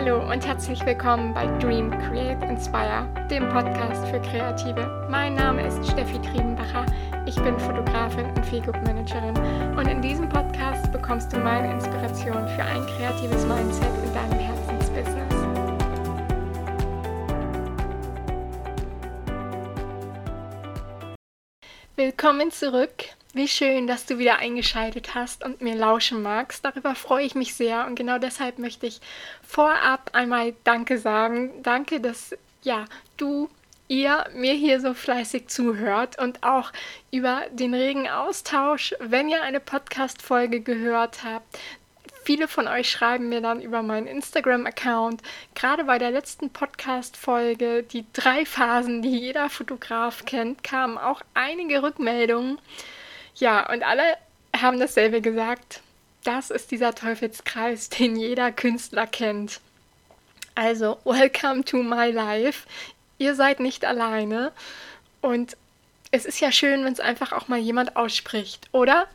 Hallo und herzlich willkommen bei Dream, Create, Inspire, dem Podcast für Kreative. Mein Name ist Steffi Triebenbacher, ich bin Fotografin und Feelgood Managerin und in diesem Podcast bekommst du meine Inspiration für ein kreatives Mindset in deinem Herzensbusiness. Willkommen zurück wie schön, dass du wieder eingeschaltet hast und mir lauschen magst. Darüber freue ich mich sehr und genau deshalb möchte ich vorab einmal Danke sagen. Danke, dass ja, du ihr mir hier so fleißig zuhört und auch über den regen Austausch, wenn ihr eine Podcast-Folge gehört habt. Viele von euch schreiben mir dann über meinen Instagram-Account, gerade bei der letzten Podcast-Folge, die drei Phasen, die jeder Fotograf kennt, kamen auch einige Rückmeldungen ja, und alle haben dasselbe gesagt. Das ist dieser Teufelskreis, den jeder Künstler kennt. Also, welcome to my life. Ihr seid nicht alleine. Und es ist ja schön, wenn es einfach auch mal jemand ausspricht, oder?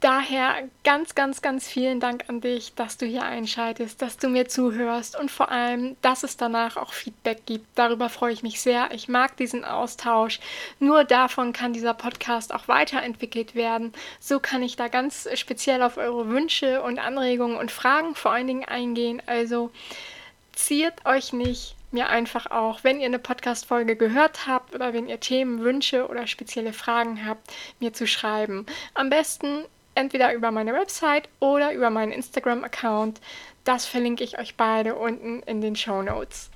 Daher ganz, ganz, ganz vielen Dank an dich, dass du hier einschaltest, dass du mir zuhörst und vor allem, dass es danach auch Feedback gibt. Darüber freue ich mich sehr. Ich mag diesen Austausch. Nur davon kann dieser Podcast auch weiterentwickelt werden. So kann ich da ganz speziell auf eure Wünsche und Anregungen und Fragen vor allen Dingen eingehen. Also ziert euch nicht mir einfach auch, wenn ihr eine Podcast-Folge gehört habt oder wenn ihr Themen, Wünsche oder spezielle Fragen habt, mir zu schreiben. Am besten entweder über meine Website oder über meinen Instagram-Account. Das verlinke ich euch beide unten in den Show Notes.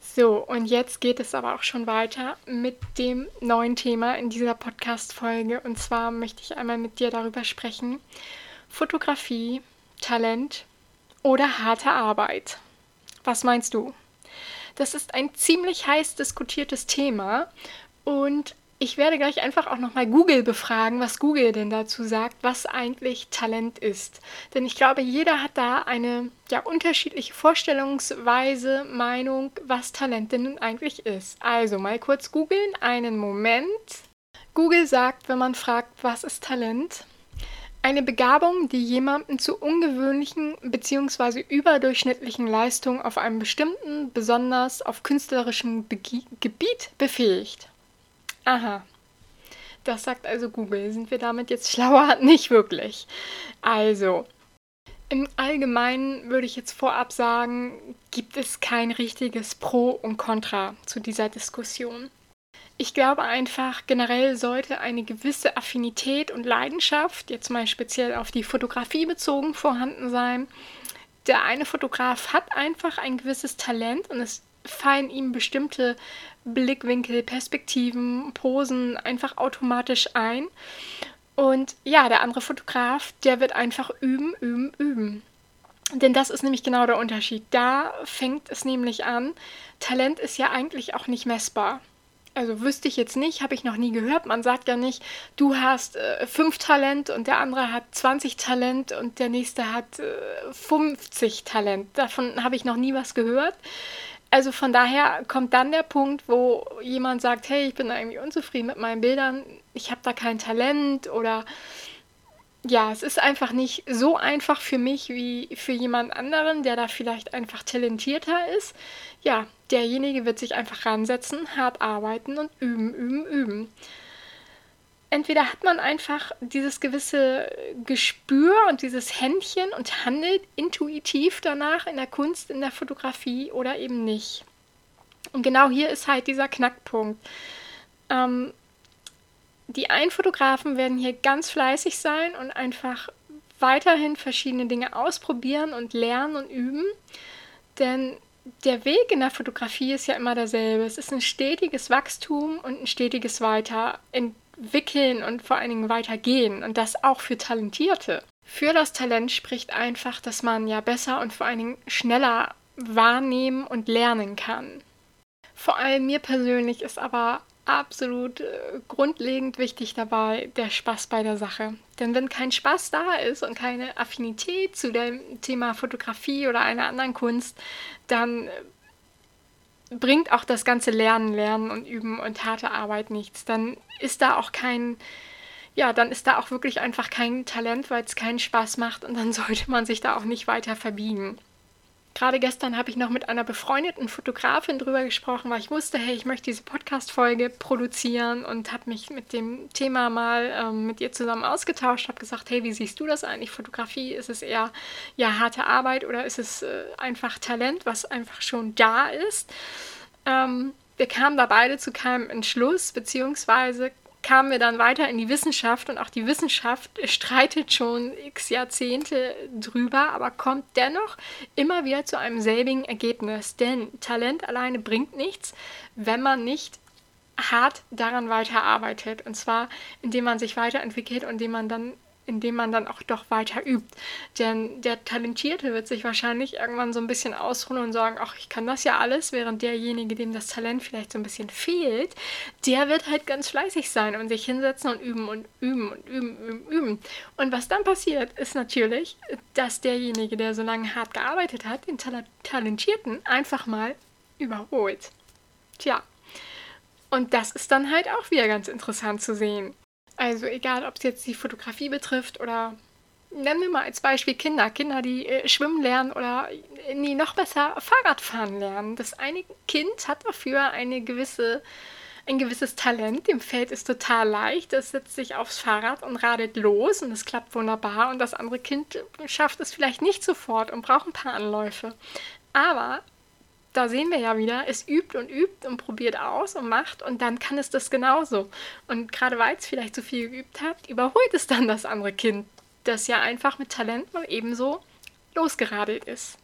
So, und jetzt geht es aber auch schon weiter mit dem neuen Thema in dieser Podcast-Folge. Und zwar möchte ich einmal mit dir darüber sprechen: Fotografie, Talent oder harte Arbeit. Was meinst du? Das ist ein ziemlich heiß diskutiertes Thema und ich werde gleich einfach auch nochmal Google befragen, was Google denn dazu sagt, was eigentlich Talent ist. Denn ich glaube, jeder hat da eine ja, unterschiedliche Vorstellungsweise, Meinung, was Talent denn nun eigentlich ist. Also mal kurz googeln, einen Moment. Google sagt, wenn man fragt, was ist Talent? Eine Begabung, die jemanden zu ungewöhnlichen bzw. überdurchschnittlichen Leistungen auf einem bestimmten, besonders auf künstlerischem Be Gebiet befähigt. Aha. Das sagt also Google. Sind wir damit jetzt schlauer? Nicht wirklich. Also, im Allgemeinen würde ich jetzt vorab sagen, gibt es kein richtiges Pro und Contra zu dieser Diskussion. Ich glaube einfach, generell sollte eine gewisse Affinität und Leidenschaft, jetzt mal speziell auf die Fotografie bezogen, vorhanden sein. Der eine Fotograf hat einfach ein gewisses Talent und es fallen ihm bestimmte Blickwinkel, Perspektiven, Posen einfach automatisch ein. Und ja, der andere Fotograf, der wird einfach üben, üben, üben. Denn das ist nämlich genau der Unterschied. Da fängt es nämlich an. Talent ist ja eigentlich auch nicht messbar. Also wüsste ich jetzt nicht, habe ich noch nie gehört. Man sagt ja nicht, du hast äh, fünf Talent und der andere hat 20 Talent und der nächste hat äh, 50 Talent. Davon habe ich noch nie was gehört also von daher kommt dann der Punkt, wo jemand sagt, hey, ich bin irgendwie unzufrieden mit meinen Bildern, ich habe da kein Talent oder ja, es ist einfach nicht so einfach für mich wie für jemand anderen, der da vielleicht einfach talentierter ist. Ja, derjenige wird sich einfach ransetzen, hart arbeiten und üben, üben, üben entweder hat man einfach dieses gewisse Gespür und dieses Händchen und handelt intuitiv danach in der Kunst, in der Fotografie oder eben nicht. Und genau hier ist halt dieser Knackpunkt. Ähm, die einen Fotografen werden hier ganz fleißig sein und einfach weiterhin verschiedene Dinge ausprobieren und lernen und üben. Denn der Weg in der Fotografie ist ja immer derselbe. Es ist ein stetiges Wachstum und ein stetiges Weiterentwickeln wickeln und vor allen Dingen weitergehen und das auch für Talentierte. Für das Talent spricht einfach, dass man ja besser und vor allen Dingen schneller wahrnehmen und lernen kann. Vor allem mir persönlich ist aber absolut äh, grundlegend wichtig dabei der Spaß bei der Sache. Denn wenn kein Spaß da ist und keine Affinität zu dem Thema Fotografie oder einer anderen Kunst, dann äh, bringt auch das ganze Lernen, Lernen und Üben und harte Arbeit nichts. Dann ist da auch kein, ja, dann ist da auch wirklich einfach kein Talent, weil es keinen Spaß macht und dann sollte man sich da auch nicht weiter verbiegen. Gerade gestern habe ich noch mit einer befreundeten Fotografin drüber gesprochen, weil ich wusste, hey, ich möchte diese Podcast-Folge produzieren und habe mich mit dem Thema mal ähm, mit ihr zusammen ausgetauscht, habe gesagt, hey, wie siehst du das eigentlich? Fotografie, ist es eher ja harte Arbeit oder ist es äh, einfach Talent, was einfach schon da ist? Ähm, wir kamen da beide zu keinem Entschluss, beziehungsweise kamen wir dann weiter in die Wissenschaft und auch die Wissenschaft streitet schon x Jahrzehnte drüber, aber kommt dennoch immer wieder zu einem selbigen Ergebnis. Denn Talent alleine bringt nichts, wenn man nicht hart daran weiterarbeitet. Und zwar, indem man sich weiterentwickelt und indem man dann indem man dann auch doch weiter übt. Denn der Talentierte wird sich wahrscheinlich irgendwann so ein bisschen ausruhen und sagen, ach, ich kann das ja alles, während derjenige, dem das Talent vielleicht so ein bisschen fehlt, der wird halt ganz fleißig sein und sich hinsetzen und üben und üben und üben, üben, üben. Und was dann passiert, ist natürlich, dass derjenige, der so lange hart gearbeitet hat, den Tal Talentierten einfach mal überholt. Tja. Und das ist dann halt auch wieder ganz interessant zu sehen. Also egal, ob es jetzt die Fotografie betrifft oder nennen wir mal als Beispiel Kinder. Kinder, die äh, schwimmen lernen oder nie noch besser Fahrradfahren lernen. Das eine Kind hat dafür eine gewisse, ein gewisses Talent. Dem fällt es total leicht. Es setzt sich aufs Fahrrad und radet los und es klappt wunderbar. Und das andere Kind schafft es vielleicht nicht sofort und braucht ein paar Anläufe. Aber da sehen wir ja wieder, es übt und übt und probiert aus und macht und dann kann es das genauso. Und gerade weil es vielleicht zu viel geübt hat, überholt es dann das andere Kind, das ja einfach mit Talent mal ebenso losgeradelt ist.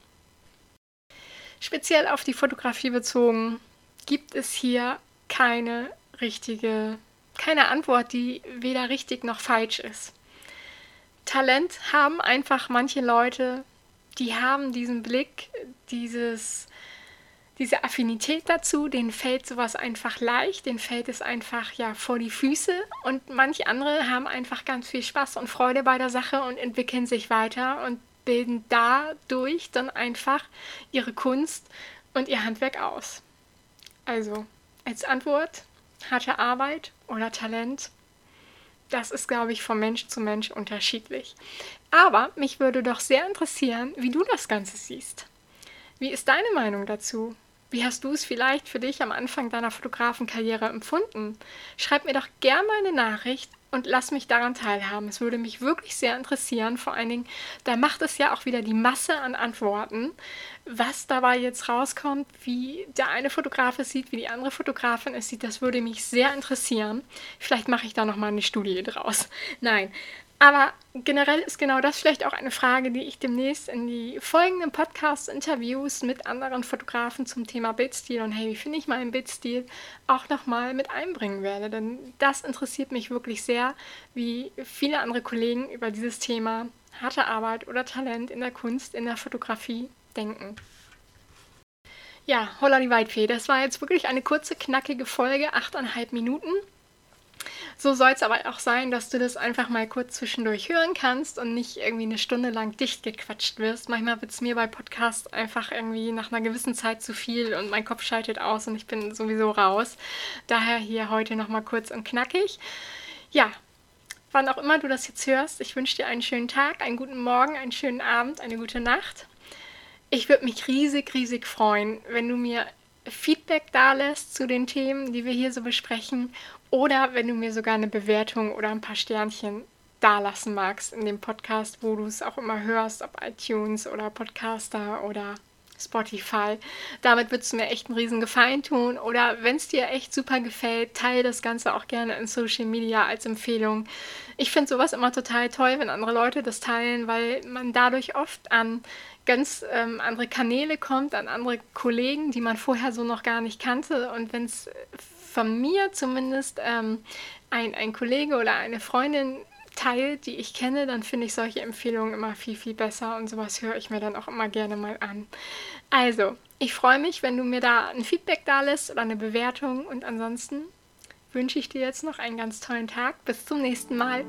Speziell auf die Fotografie bezogen gibt es hier keine richtige, keine Antwort, die weder richtig noch falsch ist. Talent haben einfach manche Leute, die haben diesen Blick, dieses diese Affinität dazu, denen fällt sowas einfach leicht, denen fällt es einfach ja vor die Füße und manche andere haben einfach ganz viel Spaß und Freude bei der Sache und entwickeln sich weiter und bilden dadurch dann einfach ihre Kunst und ihr Handwerk aus. Also als Antwort harte Arbeit oder Talent, das ist, glaube ich, von Mensch zu Mensch unterschiedlich. Aber mich würde doch sehr interessieren, wie du das Ganze siehst. Wie ist deine Meinung dazu? Wie hast du es vielleicht für dich am Anfang deiner Fotografenkarriere empfunden? Schreib mir doch gerne eine Nachricht und lass mich daran teilhaben. Es würde mich wirklich sehr interessieren. Vor allen Dingen, da macht es ja auch wieder die Masse an Antworten, was dabei jetzt rauskommt, wie der eine Fotograf es sieht, wie die andere Fotografin es sieht. Das würde mich sehr interessieren. Vielleicht mache ich da noch mal eine Studie draus. Nein, aber generell ist genau das vielleicht auch eine Frage, die ich demnächst in die folgenden Podcast-Interviews mit anderen Fotografen zum Thema Bildstil und hey, wie finde ich meinen Bildstil auch nochmal mit einbringen werde. Denn das interessiert mich wirklich sehr, wie viele andere Kollegen über dieses Thema harte Arbeit oder Talent in der Kunst, in der Fotografie denken. Ja, holla die Weitfee, das war jetzt wirklich eine kurze, knackige Folge, achteinhalb Minuten. So soll es aber auch sein, dass du das einfach mal kurz zwischendurch hören kannst und nicht irgendwie eine Stunde lang dicht gequatscht wirst. Manchmal wird es mir bei Podcasts einfach irgendwie nach einer gewissen Zeit zu viel und mein Kopf schaltet aus und ich bin sowieso raus. Daher hier heute nochmal kurz und knackig. Ja, wann auch immer du das jetzt hörst, ich wünsche dir einen schönen Tag, einen guten Morgen, einen schönen Abend, eine gute Nacht. Ich würde mich riesig, riesig freuen, wenn du mir Feedback da lässt zu den Themen, die wir hier so besprechen oder wenn du mir sogar eine Bewertung oder ein paar Sternchen dalassen magst in dem Podcast, wo du es auch immer hörst, ob iTunes oder Podcaster oder Spotify. Damit würdest du mir echt einen riesen Gefallen tun. Oder wenn es dir echt super gefällt, teile das Ganze auch gerne in Social Media als Empfehlung. Ich finde sowas immer total toll, wenn andere Leute das teilen, weil man dadurch oft an ganz ähm, andere Kanäle kommt, an andere Kollegen, die man vorher so noch gar nicht kannte. Und wenn es von mir zumindest ähm, ein, ein Kollege oder eine Freundin teilt, die ich kenne, dann finde ich solche Empfehlungen immer viel, viel besser und sowas höre ich mir dann auch immer gerne mal an. Also, ich freue mich, wenn du mir da ein Feedback da lässt oder eine Bewertung und ansonsten wünsche ich dir jetzt noch einen ganz tollen Tag. Bis zum nächsten Mal.